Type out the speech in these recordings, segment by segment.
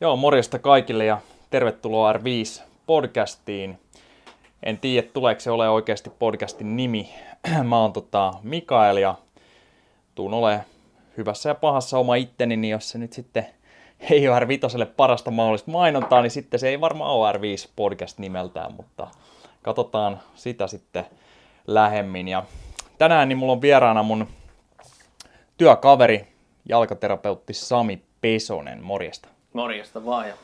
Joo, morjesta kaikille ja tervetuloa R5 podcastiin. En tiedä, tuleeko se ole oikeasti podcastin nimi. Mä oon tota Mikael ja tuun ole hyvässä ja pahassa oma itteni, niin jos se nyt sitten ei ole R5 parasta mahdollista mainontaa, niin sitten se ei varmaan ole R5 podcast nimeltään, mutta katsotaan sitä sitten lähemmin. Ja tänään niin mulla on vieraana mun työkaveri, jalkaterapeutti Sami Pesonen. Morjesta. Morjesta vaan ja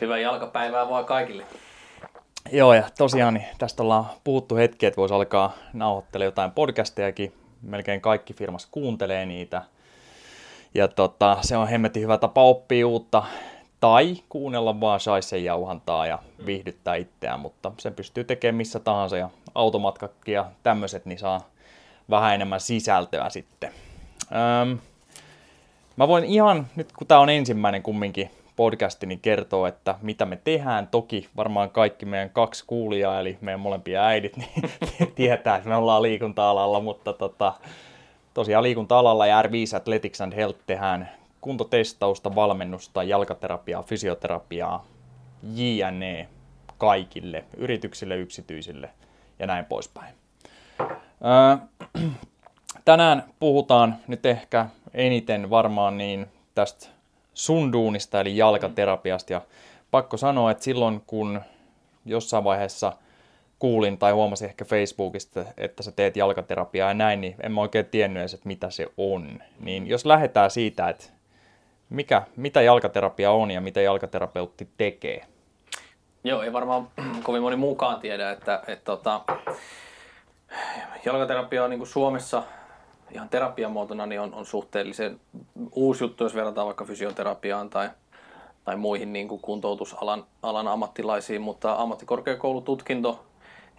hyvää jalkapäivää vaan kaikille. Joo, ja tosiaan niin tästä ollaan puhuttu hetki, että voisi alkaa nauhoittelemaan jotain podcastejakin. Melkein kaikki firmas kuuntelee niitä. Ja tota, se on hemmetin hyvä tapa oppia uutta tai kuunnella vaan shaisen jauhantaa ja viihdyttää itseään, mutta sen pystyy tekemään missä tahansa ja automatkakki ja tämmöiset, niin saa vähän enemmän sisältöä sitten. Öm, mä voin ihan, nyt kun tämä on ensimmäinen kumminkin podcasti, niin kertoo, että mitä me tehdään. Toki varmaan kaikki meidän kaksi kuulijaa, eli meidän molempia äidit, niin tietää, että me ollaan liikunta-alalla, mutta tota, tosiaan liikunta-alalla ja R5 Athletics and Health tehdään kuntotestausta, valmennusta, jalkaterapiaa, fysioterapiaa, JNE kaikille, yrityksille, yksityisille ja näin poispäin. tänään puhutaan nyt ehkä eniten varmaan niin tästä sun duunista eli jalkaterapiasta ja pakko sanoa, että silloin kun jossain vaiheessa kuulin tai huomasin ehkä Facebookista, että sä teet jalkaterapiaa ja näin, niin en mä oikein tiennyt edes, että mitä se on. Niin jos lähdetään siitä, että mikä, mitä jalkaterapia on ja mitä jalkaterapeutti tekee? Joo, ei varmaan kovin moni muukaan tiedä, että, että, että tota, jalkaterapia on niin Suomessa ihan terapiamuotona niin on, on suhteellisen uusi juttu, jos verrataan vaikka fysioterapiaan tai, tai muihin niin kuin kuntoutusalan alan ammattilaisiin, mutta ammattikorkeakoulututkinto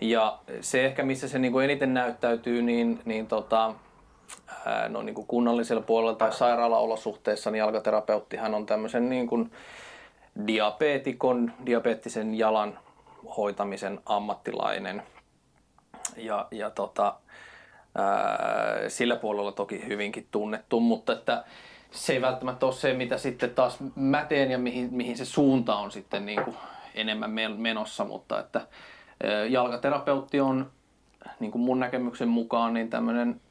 ja se ehkä, missä se niin kuin eniten näyttäytyy, niin, niin tota, no, niin kuin kunnallisella puolella tai sairaalaolosuhteissa, niin jalkaterapeuttihan on tämmöisen niin kuin diabeetikon, diabeettisen jalan hoitamisen ammattilainen. Ja, ja tota, sillä puolella toki hyvinkin tunnettu, mutta että se ei välttämättä ole se, mitä sitten taas mä teen ja mihin, mihin se suunta on sitten niin kuin enemmän menossa, mutta että jalkaterapeutti on niin kuin mun näkemyksen mukaan niin tämmöinen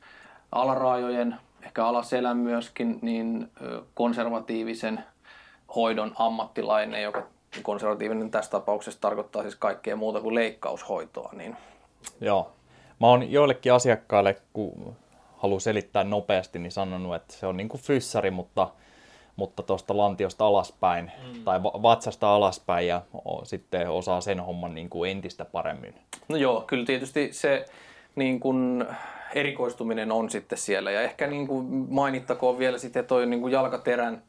alaraajojen, ehkä alaselän myöskin, niin konservatiivisen hoidon ammattilainen, joka konservatiivinen tässä tapauksessa tarkoittaa siis kaikkea muuta kuin leikkaushoitoa. Niin... Joo. Mä oon joillekin asiakkaille, kun haluan selittää nopeasti, niin sanonut, että se on niin kuin fyssari, mutta mutta tuosta lantiosta alaspäin mm. tai vatsasta alaspäin ja sitten osaa sen homman niin kuin entistä paremmin. No joo, kyllä tietysti se niin kuin erikoistuminen on sitten siellä ja ehkä niin kuin mainittakoon vielä sitten toi niin kuin jalkaterän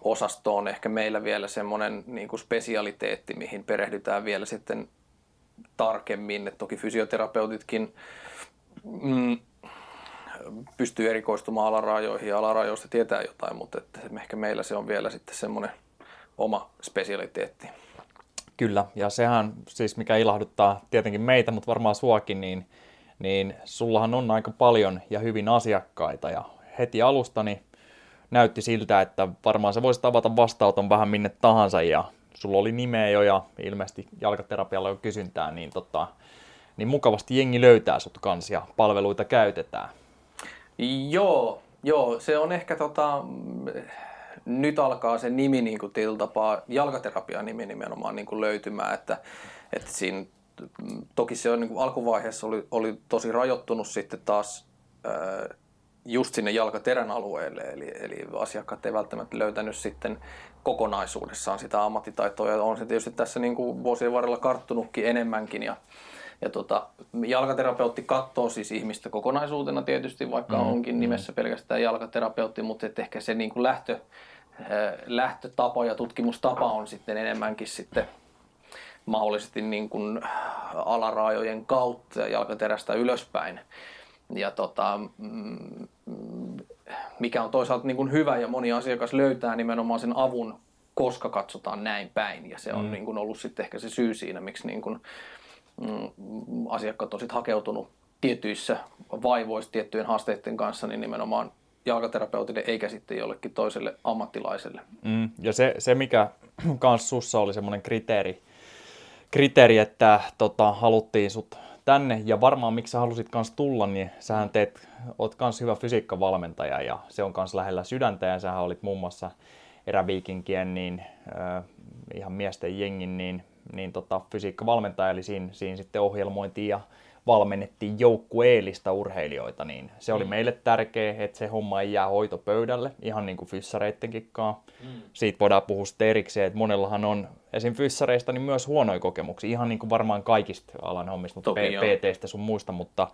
osasto on ehkä meillä vielä semmoinen niin kuin spesialiteetti, mihin perehdytään vielä sitten tarkemmin. Et toki fysioterapeutitkin mm, pystyy erikoistumaan alarajoihin ja alarajoista tietää jotain, mutta että ehkä meillä se on vielä sitten semmoinen oma spesialiteetti. Kyllä, ja sehän siis mikä ilahduttaa tietenkin meitä, mutta varmaan suakin, niin, niin sullahan on aika paljon ja hyvin asiakkaita ja heti alusta niin näytti siltä, että varmaan sä voisit avata vastauton vähän minne tahansa ja sulla oli nimeä jo ja ilmeisesti jalkaterapialla on kysyntää, niin, tota, niin mukavasti jengi löytää sut kanssa ja palveluita käytetään. Joo, joo, se on ehkä tota, nyt alkaa se nimi niin kuin tapaa, jalkaterapia nimi nimenomaan niin kuin löytymään, että, että siinä, toki se on niin kuin alkuvaiheessa oli, oli tosi rajoittunut sitten taas just sinne jalkaterän alueelle, eli, eli asiakkaat ei välttämättä löytänyt sitten kokonaisuudessaan sitä ammattitaitoa, ja on se tietysti tässä niin kuin vuosien varrella karttunutkin enemmänkin, ja ja tota, jalkaterapeutti katsoo siis ihmistä kokonaisuutena tietysti, vaikka mm. onkin nimessä pelkästään jalkaterapeutti, mutta et ehkä se niin kuin lähtö, äh, lähtötapa ja tutkimustapa on sitten enemmänkin sitten mahdollisesti niin kuin alaraajojen kautta ja jalkaterästä ylöspäin. Ja tota, mm, mikä on toisaalta niin kuin hyvä ja moni asiakas löytää nimenomaan sen avun, koska katsotaan näin päin. Ja se on mm. niin kuin ollut sitten ehkä se syy siinä, miksi niin kuin Mm, asiakkaat on sitten hakeutunut tietyissä vaivoissa tiettyjen haasteiden kanssa niin nimenomaan jalkaterapeutille eikä sitten jollekin toiselle ammattilaiselle. Mm, ja se, se, mikä kans sussa oli semmoinen kriteeri, kriteeri, että tota, haluttiin sut tänne, ja varmaan miksi sä halusit kans tulla, niin sähän teet, oot kans hyvä fysiikkavalmentaja, ja se on kans lähellä sydäntä, ja sähän olit muun muassa eräviikinkien, niin äh, ihan miesten jengin, niin, niin tota, fysiikkavalmentaja, eli siinä, siinä sitten ohjelmointiin ja valmennettiin joukkueellista urheilijoita, niin se oli mm. meille tärkeä, että se homma ei jää hoitopöydälle, ihan niin kuin fyssareittenkin Mm. Siitä voidaan puhua sitten erikseen, että monellahan on esim. fyssareista niin myös huonoja kokemuksia, ihan niin kuin varmaan kaikista alan hommista, mutta PTstä sun muista, mutta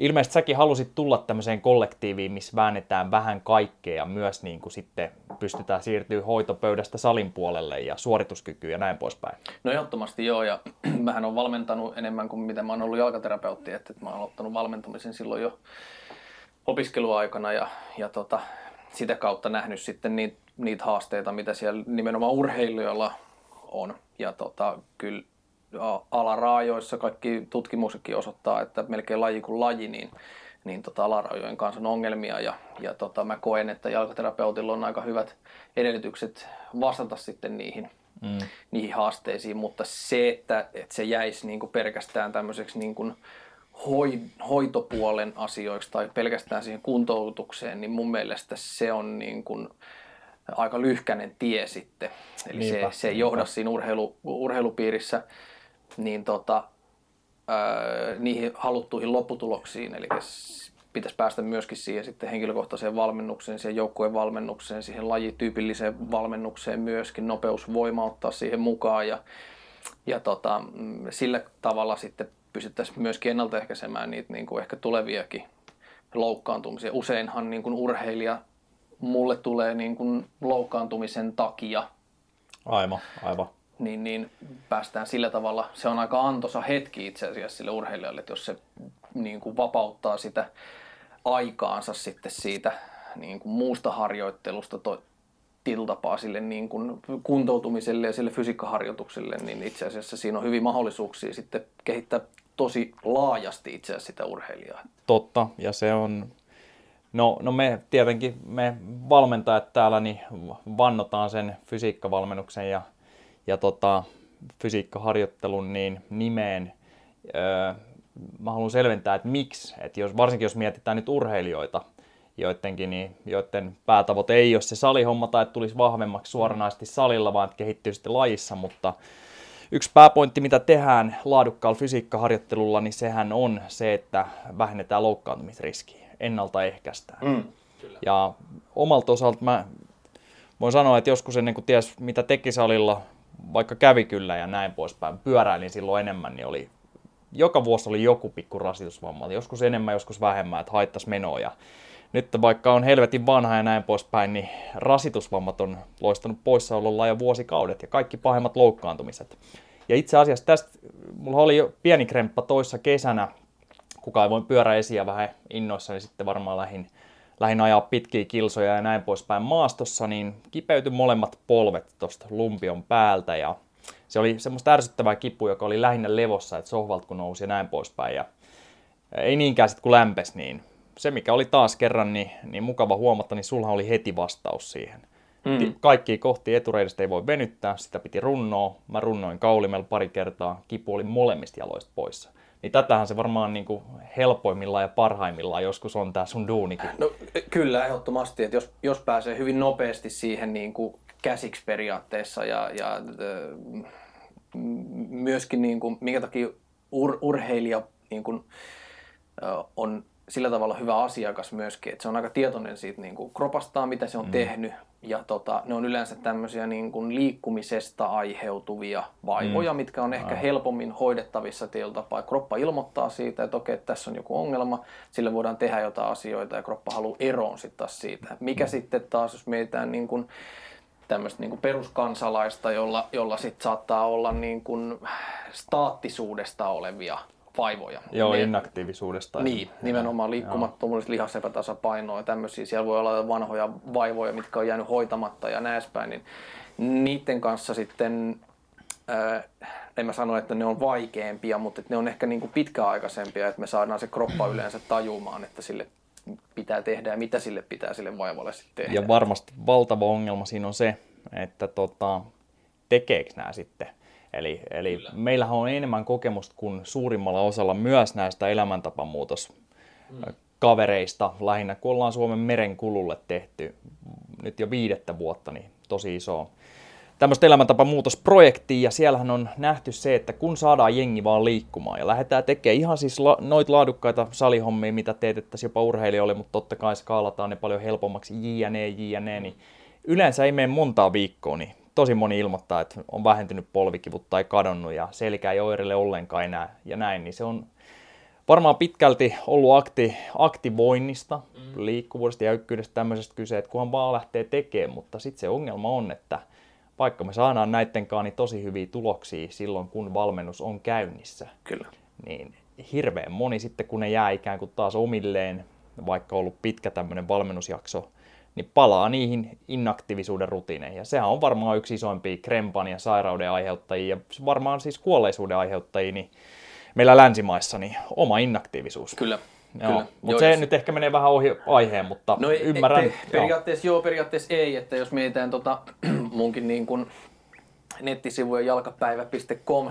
ilmeisesti säkin halusit tulla tämmöiseen kollektiiviin, missä väännetään vähän kaikkea ja myös niin kuin sitten pystytään siirtyä hoitopöydästä salin puolelle ja suorituskykyyn ja näin poispäin. No ehdottomasti joo, ja mähän on valmentanut enemmän kuin mitä mä oon ollut jalkaterapeutti, että mä oon aloittanut valmentamisen silloin jo opiskeluaikana ja, ja tota, sitä kautta nähnyt sitten niitä, niitä haasteita, mitä siellä nimenomaan urheilijoilla on. Ja tota, kyllä alaraajoissa kaikki tutkimuksetkin osoittaa, että melkein laji kuin laji, niin, niin tota alaraajojen kanssa on ongelmia ja, ja tota, mä koen, että jalkaterapeutilla on aika hyvät edellytykset vastata sitten niihin, mm. niihin haasteisiin, mutta se, että, että se jäisi niin kuin pelkästään tämmöiseksi niin kuin hoi, hoitopuolen asioiksi tai pelkästään siihen kuntoutukseen, niin mun mielestä se on niin kuin aika lyhkäinen tie sitten. Eli niinpä, se, se ei johda siinä urheilu, urheilupiirissä niin tota, ää, niihin haluttuihin lopputuloksiin, eli pitäisi päästä myöskin siihen sitten henkilökohtaiseen valmennukseen, siihen joukkueen valmennukseen, siihen lajityypilliseen valmennukseen myöskin, nopeusvoima ottaa siihen mukaan ja, ja tota, mm, sillä tavalla sitten pystyttäisiin myöskin ennaltaehkäisemään niitä niin kuin ehkä tuleviakin loukkaantumisia. Useinhan niin kuin urheilija mulle tulee niin kuin loukkaantumisen takia. Aivan, aivan niin, niin päästään sillä tavalla, se on aika antoisa hetki itse asiassa sille urheilijalle, että jos se niin kuin vapauttaa sitä aikaansa sitten siitä niin kuin muusta harjoittelusta to, tiltapaa sille niin kuin kuntoutumiselle ja sille fysiikkaharjoitukselle, niin itse asiassa siinä on hyvin mahdollisuuksia sitten kehittää tosi laajasti itse asiassa sitä urheilijaa. Totta, ja se on, no, no me tietenkin, me valmentajat täällä niin vannotaan sen fysiikkavalmennuksen ja ja tota, fysiikkaharjoittelun niin nimeen. Öö, mä haluan selventää, että miksi, että jos, varsinkin jos mietitään nyt urheilijoita, joidenkin, niin, joiden päätavoite ei ole se salihomma tai että tulisi vahvemmaksi suoranaisesti salilla, vaan että kehittyy sitten lajissa, mutta yksi pääpointti, mitä tehdään laadukkaalla fysiikkaharjoittelulla, niin sehän on se, että vähennetään loukkaantumisriskiä, ennaltaehkäistään. Mm, ja omalta osalta mä voin sanoa, että joskus ennen kuin ties mitä teki salilla, vaikka kävi kyllä ja näin poispäin, pyöräilin silloin enemmän, niin oli, joka vuosi oli joku pikku rasitusvamma. Joskus enemmän, joskus vähemmän, että haittas menoa. Ja nyt vaikka on helvetin vanha ja näin poispäin, niin rasitusvammat on loistanut poissaololla jo vuosikaudet ja kaikki pahimmat loukkaantumiset. Ja itse asiassa tästä, mulla oli jo pieni kremppa toissa kesänä, kuka ei voi pyörä esiin ja vähän innoissa, niin sitten varmaan lähin lähin ajaa pitkiä kilsoja ja näin poispäin maastossa, niin kipeytyi molemmat polvet tuosta lumpion päältä ja se oli semmoista ärsyttävää kipua, joka oli lähinnä levossa, että sohvalta kun nousi ja näin poispäin. Ja ei niinkään sitten kun lämpes, niin se mikä oli taas kerran niin, niin mukava huomata, niin sulla oli heti vastaus siihen. Mm. Kaikki kohti etureidestä ei voi venyttää, sitä piti runnoa. Mä runnoin kaulimella pari kertaa, kipu oli molemmista jaloista poissa. Niin tätähän se varmaan niin kuin ja parhaimmillaan joskus on tämä sun duunikin. No kyllä, ehdottomasti. Että jos, jos pääsee hyvin nopeasti siihen niin kuin käsiksi periaatteessa ja, ja myöskin niin kuin, minkä takia ur, urheilija niin kuin, on sillä tavalla hyvä asiakas myöskin, että se on aika tietoinen siitä niin kuin kropastaan, mitä se on mm. tehnyt, ja tota, ne on yleensä tämmöisiä niin kuin liikkumisesta aiheutuvia vaivoja, mm. mitkä on ehkä helpommin hoidettavissa tietyllä tapaa. Kroppa ilmoittaa siitä, että okei, tässä on joku ongelma, sille voidaan tehdä jotain asioita ja kroppa haluaa eroon sitten taas siitä. Mikä mm. sitten taas, jos mietitään niin kuin tämmöistä niin kuin peruskansalaista, jolla, jolla sitten saattaa olla niin kuin staattisuudesta olevia vaivoja. Joo, niin, inaktiivisuudesta. Niin, nimenomaan liikkumattomuus, lihasepätasapainoa ja tämmöisiä. Siellä voi olla vanhoja vaivoja, mitkä on jäänyt hoitamatta ja näespäin. Niin niiden kanssa sitten, äh, en mä sano, että ne on vaikeampia, mutta ne on ehkä niin kuin pitkäaikaisempia, että me saadaan se kroppa yleensä tajumaan, että sille pitää tehdä ja mitä sille pitää sille vaivalle sitten tehdä. Ja varmasti valtava ongelma siinä on se, että tota, tekeekö nämä sitten. Eli, eli meillähän on enemmän kokemusta kuin suurimmalla osalla myös näistä elämäntapamuutos kavereista, lähinnä kun ollaan Suomen merenkululle tehty nyt jo viidettä vuotta, niin tosi iso tämmöistä elämäntapamuutosprojektia, ja siellähän on nähty se, että kun saadaan jengi vaan liikkumaan ja lähdetään tekemään ihan siis la- noit laadukkaita salihommia, mitä teetettäisiin jopa urheilijoille, mutta totta kai skaalataan ne paljon helpommaksi, jne, jne, niin yleensä ei mene montaa viikkoa, niin tosi moni ilmoittaa, että on vähentynyt polvikivut tai kadonnut ja selkä ei oireile ollenkaan enää ja näin, niin se on varmaan pitkälti ollut akti, aktivoinnista, mm. liikkuvuudesta, jäykkyydestä, tämmöisestä kyse, että kunhan vaan lähtee tekemään, mutta sitten se ongelma on, että vaikka me saadaan näittenkaan niin tosi hyviä tuloksia silloin, kun valmennus on käynnissä, Kyllä. niin hirveän moni sitten, kun ne jää ikään kuin taas omilleen, vaikka on ollut pitkä tämmöinen valmennusjakso, niin palaa niihin inaktiivisuuden rutiineihin. Ja sehän on varmaan yksi isoimpia krempan ja sairauden aiheuttajia, ja varmaan siis kuolleisuuden aiheuttajia, niin meillä länsimaissa, niin oma inaktiivisuus. Kyllä. Joo, mutta se nyt ehkä menee vähän ohi aiheen, mutta no ei, ymmärrän. Pe- periaatteessa joo. joo, periaatteessa ei, että jos mietitään tota, munkin niin kuin nettisivuja jalkapäivä.com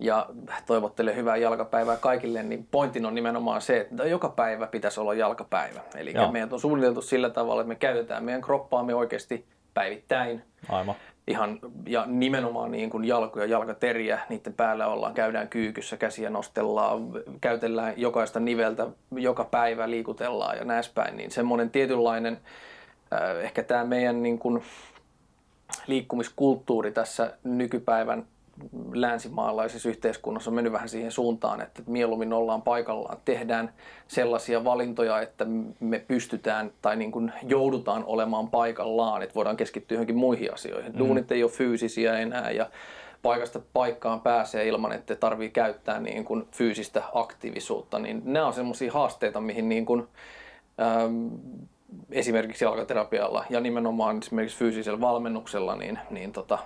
ja toivottelen hyvää jalkapäivää kaikille, niin pointin on nimenomaan se, että joka päivä pitäisi olla jalkapäivä. Eli meidät on suunniteltu sillä tavalla, että me käytetään meidän kroppaamme oikeasti päivittäin. Aivan ihan, ja nimenomaan niin kuin jalkoja, jalkateriä, niiden päällä ollaan, käydään kyykyssä, käsiä nostellaan, käytellään jokaista niveltä, joka päivä liikutellaan ja näispäin, niin semmoinen tietynlainen, äh, ehkä tämä meidän niin kuin liikkumiskulttuuri tässä nykypäivän länsimaalaisessa yhteiskunnassa on mennyt vähän siihen suuntaan, että mieluummin ollaan paikallaan, tehdään sellaisia valintoja, että me pystytään tai niin kuin joudutaan olemaan paikallaan, että voidaan keskittyä johonkin muihin asioihin. Mm. Duunit ei ole fyysisiä enää ja paikasta paikkaan pääsee ilman, että tarvii käyttää niin kuin fyysistä aktiivisuutta, niin nämä on sellaisia haasteita, mihin niin kuin, ähm, esimerkiksi jalkaterapialla ja nimenomaan esimerkiksi fyysisellä valmennuksella, niin, niin tota,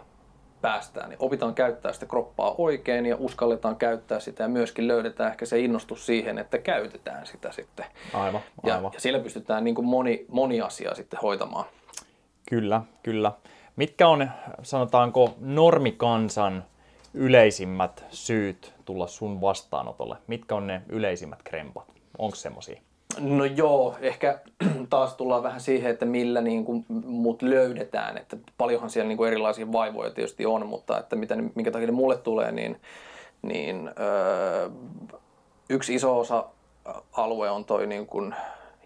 päästään, niin opitaan käyttää sitä kroppaa oikein ja uskalletaan käyttää sitä ja myöskin löydetään ehkä se innostus siihen, että käytetään sitä sitten. Aivan, aivan. Ja, ja sillä pystytään niin kuin moni, moni asia sitten hoitamaan. Kyllä, kyllä. Mitkä on, sanotaanko, normikansan yleisimmät syyt tulla sun vastaanotolle? Mitkä on ne yleisimmät krempat? Onko semmoisia? No joo, ehkä taas tullaan vähän siihen, että millä niin kuin mut löydetään. Että paljonhan siellä niin kuin erilaisia vaivoja tietysti on, mutta että mitä, minkä takia ne mulle tulee, niin, niin öö, yksi iso osa alue on toi niin kuin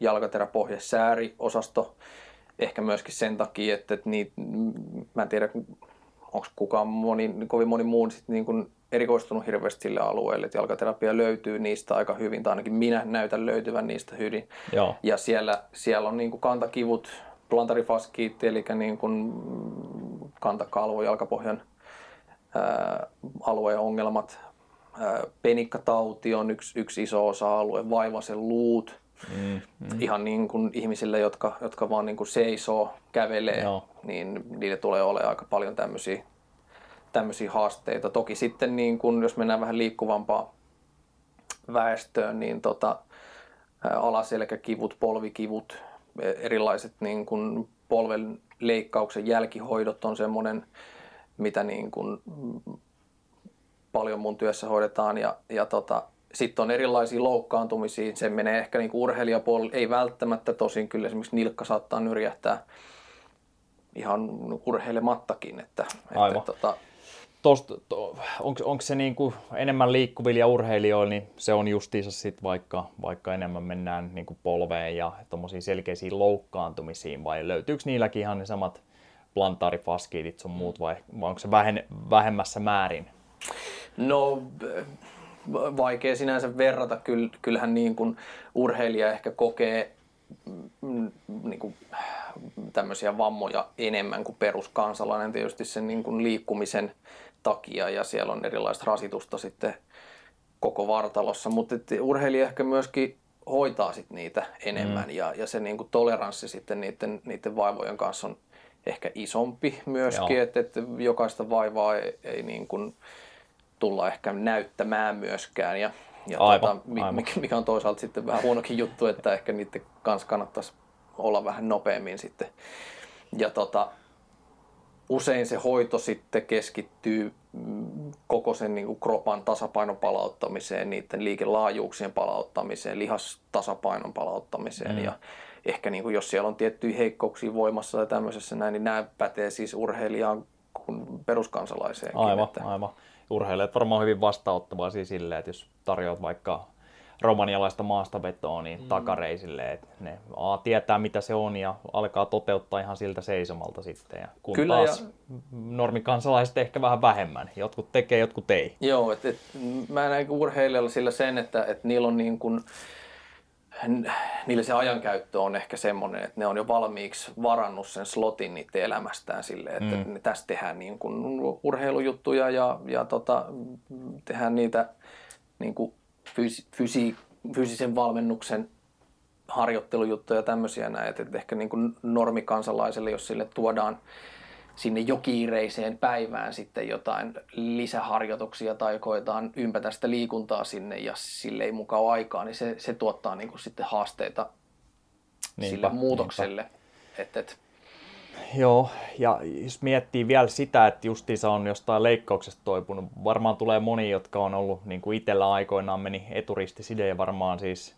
jalkateräpohjesääri-osasto. Ehkä myöskin sen takia, että, että niitä, mä en tiedä, onko kukaan moni, kovin moni muu sit niin kuin erikoistunut hirveästi sille alueelle, että jalkaterapia löytyy niistä aika hyvin, tai ainakin minä näytän löytyvän niistä hyvin. Joo. Ja siellä, siellä on niin kuin kantakivut, plantarifaskiitti, eli niin kuin kantakalvo, jalkapohjan ää, alueen ongelmat. Ää, penikkatauti on yksi, yksi iso osa-alue, vaivaisen luut, Mm, mm. Ihan niin kuin ihmisille, jotka, jotka vaan niin kuin seisoo, kävelee, Joo. niin niille tulee olemaan aika paljon tämmöisiä tämmöisiä haasteita. Toki sitten, niin kun, jos mennään vähän liikkuvampaa väestöön, niin tota, alaselkäkivut, polvikivut, e, erilaiset niin kun polven leikkauksen jälkihoidot on semmoinen, mitä niin kun paljon mun työssä hoidetaan. Ja, ja tota, sitten on erilaisia loukkaantumisia. Se menee ehkä niin urheilijapuolella, ei välttämättä tosin. Kyllä esimerkiksi nilkka saattaa nyrjähtää ihan urheilemattakin. Että, Aivan. Että, tota, tosta, to, onko se niin kuin enemmän liikkuvilla urheilijoilla, niin se on justiinsa sit vaikka, vaikka enemmän mennään niin kuin polveen ja tuommoisiin selkeisiin loukkaantumisiin, vai löytyykö niilläkin ihan ne samat plantaarifaskiitit sun muut, vai, vai onko se vähen, vähemmässä määrin? No vaikea sinänsä verrata. Kyllähän niin kuin urheilija ehkä kokee mm, niin kuin tämmöisiä vammoja enemmän kuin peruskansalainen tietysti sen niin kuin liikkumisen takia ja siellä on erilaista rasitusta sitten koko vartalossa, mutta urheilija ehkä myöskin hoitaa sit niitä enemmän mm. ja, ja se niinku toleranssi sitten niiden, niiden vaivojen kanssa on ehkä isompi myöskin, että, että jokaista vaivaa ei, ei niin kuin tulla ehkä näyttämään myöskään ja, Ja Aivan, tota, mi- aivan. mikä, mikä on toisaalta sitten vähän huonokin juttu, että ehkä niiden kanssa kannattaisi olla vähän nopeammin sitten. Ja tota, usein se hoito sitten keskittyy mm, koko sen niin kuin kropan tasapainon palauttamiseen, niiden liikelaajuuksien palauttamiseen, lihastasapainon palauttamiseen mm. ja ehkä niin kuin jos siellä on tiettyjä heikkouksia voimassa tai tämmöisessä näin, niin nämä pätee siis urheilijaan kuin peruskansalaiseenkin. Aivan, että, aivan. Urheilijat varmaan hyvin vastaanottavaisia silleen, että jos tarjoat vaikka romanialaista maastavetoa niin mm. takareisille, että ne A, tietää mitä se on ja alkaa toteuttaa ihan siltä seisomalta sitten. Ja kun Kyllä, taas ja- normikansalaiset ehkä vähän vähemmän. Jotkut tekee, jotkut ei. Joo, et, et, mä näen urheilijalla sillä sen, että et niillä on niin kuin, niillä se ajankäyttö on ehkä semmoinen, että ne on jo valmiiksi varannut sen slotin niiden elämästään silleen, että mm. tässä tehdään niin kuin urheilujuttuja ja, ja tota, tehdään niitä niin kuin fysi, fysi, fyysisen valmennuksen harjoittelujuttuja ja tämmöisiä näin, että et ehkä niin kuin normikansalaiselle, jos sille tuodaan sinne jo kiireiseen päivään sitten jotain lisäharjoituksia tai koetaan ympätä sitä liikuntaa sinne ja sille ei mukaan ole aikaa, niin se, se tuottaa niin kuin sitten haasteita Niinpä, sille muutokselle. Et, et, Joo, ja jos miettii vielä sitä, että justiinsa on jostain leikkauksesta toipunut, varmaan tulee moni, jotka on ollut, niin kuin itsellä aikoinaan meni eturistiside ja varmaan siis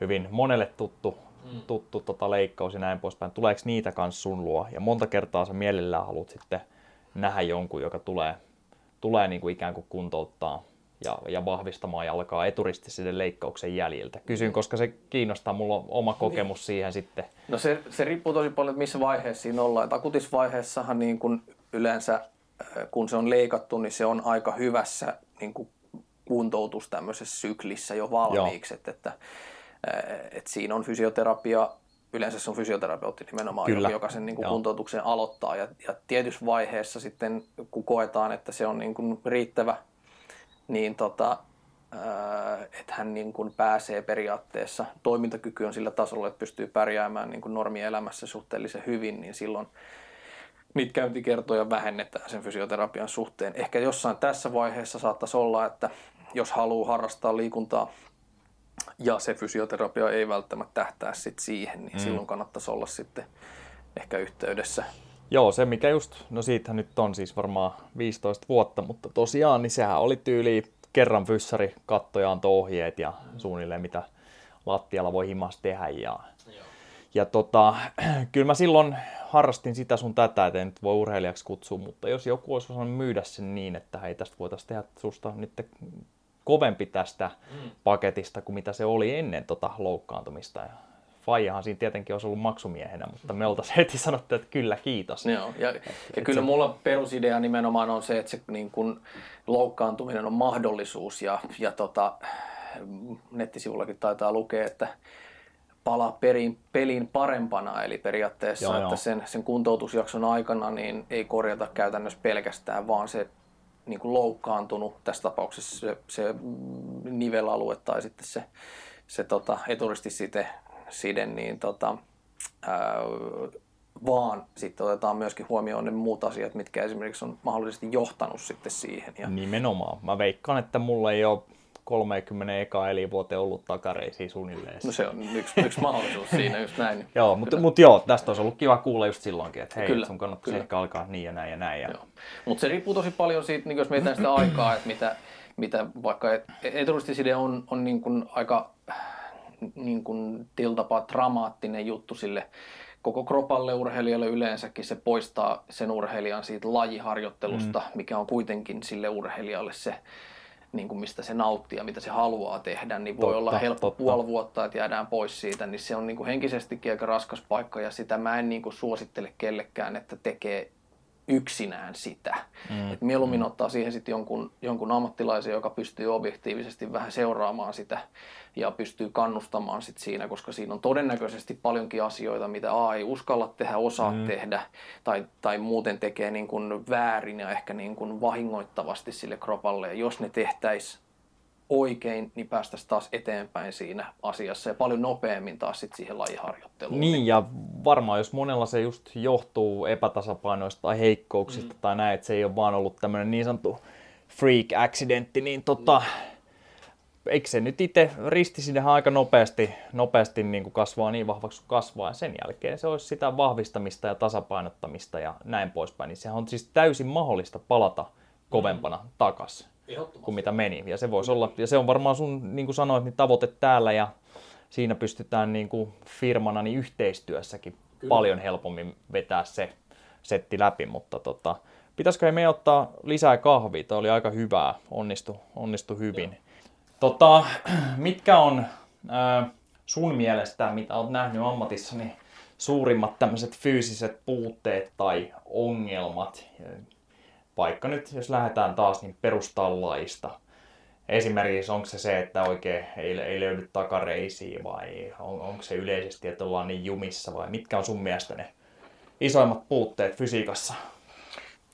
hyvin monelle tuttu, mm. tuttu tota leikkaus ja näin poispäin. Tuleeko niitä kanssa sun luo? Ja monta kertaa sä mielellään haluat sitten nähdä jonkun, joka tulee, tulee niin kuin ikään kuin kuntouttaa ja, ja vahvistamaan ja alkaa eturistisiden leikkauksen jäljiltä. Kysyn, koska se kiinnostaa, mulla on oma kokemus siihen sitten. no se, se riippuu tosi paljon, että missä vaiheessa siinä ollaan. Et akutisvaiheessahan niin kun yleensä, äh, kun se on leikattu, niin se on aika hyvässä niin kuin kuntoutus tämmöisessä syklissä jo valmiiksi. Että, että, äh, että siinä on fysioterapia, yleensä se on fysioterapeutti nimenomaan, Kyllä. joka sen niin kuin kuntoutuksen aloittaa. Ja, ja tietyssä vaiheessa sitten, kun koetaan, että se on niin kuin riittävä, niin tota, ää, että hän niin kuin pääsee periaatteessa, toimintakyky on sillä tasolla, että pystyy pärjäämään niin kuin normielämässä suhteellisen hyvin, niin silloin niitä käyntikertoja vähennetään sen fysioterapian suhteen. Ehkä jossain tässä vaiheessa saattaisi olla, että jos haluaa harrastaa liikuntaa ja se fysioterapia ei välttämättä tähtää sit siihen, niin mm. silloin kannattaisi olla sitten ehkä yhteydessä. Joo, se mikä just, no siitähän nyt on siis varmaan 15 vuotta, mutta tosiaan niin sehän oli tyyli kerran fyssari kattoja antoi ohjeet ja suunnilleen mitä lattialla voi himas tehdä. Ja, ja tota, kyllä mä silloin harrastin sitä sun tätä, että en nyt voi urheilijaksi kutsua, mutta jos joku olisi osannut myydä sen niin, että hei tästä voitaisiin tehdä susta nyt kovempi tästä paketista kuin mitä se oli ennen tota loukkaantumista. Ja Faijahan siinä tietenkin olisi ollut maksumiehenä, mutta me oltaisiin heti sanottu, että kyllä kiitos. Joo, ja, ja kyllä mulla perusidea nimenomaan on se, että se niin kun loukkaantuminen on mahdollisuus ja, ja tota, nettisivullakin taitaa lukea, että palaa perin, peliin parempana, eli periaatteessa, Joo, joo, joo. että sen, sen kuntoutusjakson aikana niin ei korjata käytännössä pelkästään, vaan se niin kuin loukkaantunut, tässä tapauksessa se, se nivelalue tai sitten se, se tota, eturistiside, side, niin tota, ää, vaan sitten otetaan myöskin huomioon ne muut asiat, mitkä esimerkiksi on mahdollisesti johtanut sitten siihen. Ja, Nimenomaan. Mä veikkaan, että mulla ei ole 30 eka elinvuoteen ollut takareisiä suunnilleen. no se on yksi, yksi mahdollisuus siinä just näin. Joo, mutta mut joo, tästä olisi ollut kiva kuulla just silloinkin, että hei, Kyllä, sun kannattaisi kyllä. ehkä alkaa niin ja näin ja näin. Ja... Mutta se riippuu tosi paljon siitä, niin jos mietitään sitä aikaa, että mitä, mitä vaikka eturistiside on, on niin kuin aika niin kuin tiltapa dramaattinen juttu sille koko kropalle urheilijalle yleensäkin. Se poistaa sen urheilijan siitä lajiharjoittelusta, mm. mikä on kuitenkin sille urheilijalle se, niin kuin mistä se nauttii ja mitä se haluaa tehdä, niin voi Totta, olla helppo totta. puoli vuotta, että jäädään pois siitä, niin se on niin kuin henkisestikin aika raskas paikka ja sitä mä en niin kuin suosittele kellekään, että tekee yksinään sitä. Mm. Et mieluummin mm. ottaa siihen sitten jonkun, jonkun ammattilaisen, joka pystyy objektiivisesti vähän seuraamaan sitä ja pystyy kannustamaan sit siinä, koska siinä on todennäköisesti paljonkin asioita, mitä A ei uskalla tehdä, osaa mm. tehdä tai, tai muuten tekee niin kuin väärin ja ehkä niin kuin vahingoittavasti sille kropalle. Ja jos ne tehtäisiin oikein, niin päästäisiin taas eteenpäin siinä asiassa ja paljon nopeammin taas sit siihen lajiharjoitteluun. Niin, ja varmaan jos monella se just johtuu epätasapainoista tai heikkouksista mm. tai näin, että se ei ole vaan ollut tämmöinen niin sanottu freak accidentti, niin tota, eikö se nyt itse risti sinne aika nopeasti, nopeasti niin kuin kasvaa niin vahvaksi kuin kasvaa, ja sen jälkeen se olisi sitä vahvistamista ja tasapainottamista ja näin poispäin, niin sehän on siis täysin mahdollista palata kovempana mm. takaisin kuin mitä meni. Ja se voisi olla, ja se on varmaan sun, niin kuin sanoit, niin tavoite täällä, ja siinä pystytään niin kuin firmana niin yhteistyössäkin Kyllä. paljon helpommin vetää se setti läpi, mutta tota, pitäisikö me ottaa lisää kahvia? Tämä oli aika hyvää, onnistu, onnistu hyvin. Joo. Tota, mitkä on äh, sun mielestä, mitä olet nähnyt ammatissani, suurimmat tämmöiset fyysiset puutteet tai ongelmat? Vaikka nyt, jos lähdetään taas niin perustallaista. Esimerkiksi onko se se, että oikein ei, ei löydy takareisiä vai on, onko se yleisesti, että ollaan niin jumissa vai mitkä on sun mielestä ne isoimmat puutteet fysiikassa?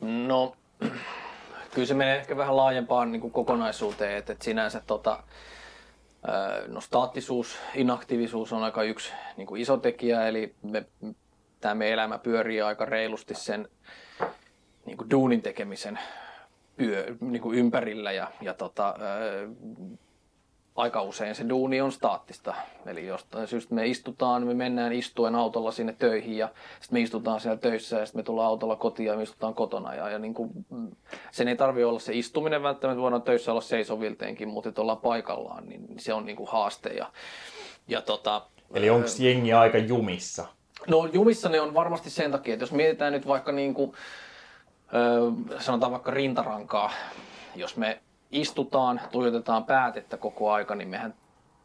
No, kyllä se menee ehkä vähän laajempaan niin kuin kokonaisuuteen, että, että sinänsä tota, no, staattisuus, inaktiivisuus on aika yksi niin kuin iso tekijä, eli me, tämä meidän elämä pyörii aika reilusti sen niin kuin duunin tekemisen pyö, niin kuin ympärillä ja, ja tota, aika usein se duuni on staattista. Eli jostain syystä me istutaan, me mennään istuen autolla sinne töihin ja sitten me istutaan siellä töissä ja sitten me tullaan autolla kotiin ja me istutaan kotona. Ja, ja niin kuin, mm, sen ei tarvitse olla se istuminen välttämättä, voidaan töissä olla seisovilteenkin, mutta että ollaan paikallaan, niin se on niin kuin haaste. Ja, ja tota, Eli onko jengi aika jumissa? No jumissa ne on varmasti sen takia, että jos mietitään nyt vaikka niin kuin, sanotaan vaikka rintarankaa, jos me istutaan, tuijotetaan päätettä koko aika, niin mehän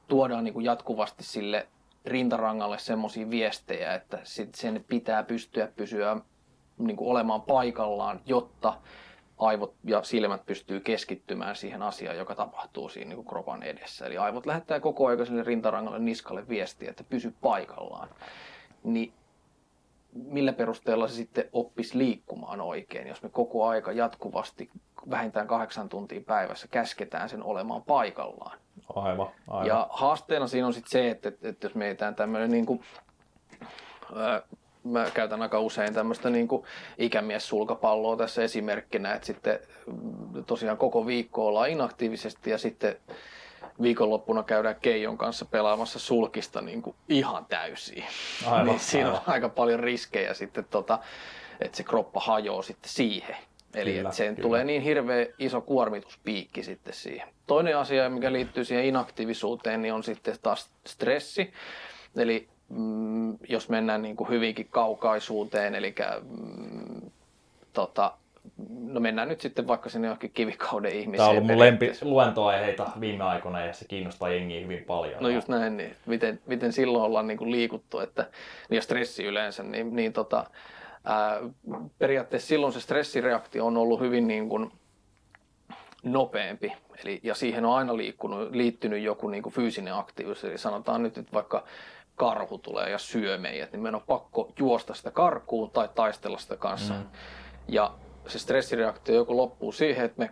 tuodaan niin kuin jatkuvasti sille rintarangalle semmoisia viestejä, että sit sen pitää pystyä pysyä niin kuin olemaan paikallaan, jotta aivot ja silmät pystyy keskittymään siihen asiaan, joka tapahtuu siinä niin kuin kropan edessä. Eli aivot lähettää koko ajan sille rintarangalle niskalle viestiä, että pysy paikallaan. Niin millä perusteella se sitten oppisi liikkumaan oikein, jos me koko aika jatkuvasti vähintään kahdeksan tuntia päivässä käsketään sen olemaan paikallaan. Aivan, aivan. Ja haasteena siinä on sitten se, että, että, että jos mietitään tämmöinen niin kuin, ää, mä käytän aika usein tämmöistä niin ikämies-sulkapalloa tässä esimerkkinä, että sitten tosiaan koko viikko ollaan inaktiivisesti ja sitten viikonloppuna käydään Keijon kanssa pelaamassa sulkista niin kuin ihan täysin. Aivan, niin siinä aivan. on aika paljon riskejä sitten, tota, että se kroppa hajoaa sitten siihen. Eli kyllä, että sen kyllä. tulee niin hirveä iso kuormituspiikki sitten siihen. Toinen asia, mikä liittyy siihen inaktiivisuuteen, niin on sitten taas stressi. Eli mm, jos mennään niin kuin hyvinkin kaukaisuuteen, eli mm, tota, no mennään nyt sitten vaikka sinne johonkin kivikauden ihmiseen. Tämä on ollut mun lempi luentoaiheita viime aikoina ja se kiinnostaa jengiä hyvin paljon. No just näin, niin miten, miten silloin ollaan niin kuin liikuttu, että, ja stressi yleensä, niin, niin tota, ää, periaatteessa silloin se stressireaktio on ollut hyvin niin kuin nopeampi. Eli, ja siihen on aina liikkunut, liittynyt joku niin kuin fyysinen aktiivisuus. Eli sanotaan nyt, että vaikka karhu tulee ja syö meidät, niin meidän on pakko juosta sitä karkuun tai taistella sitä kanssa. Mm. Ja se stressireaktio joko loppuu siihen, että me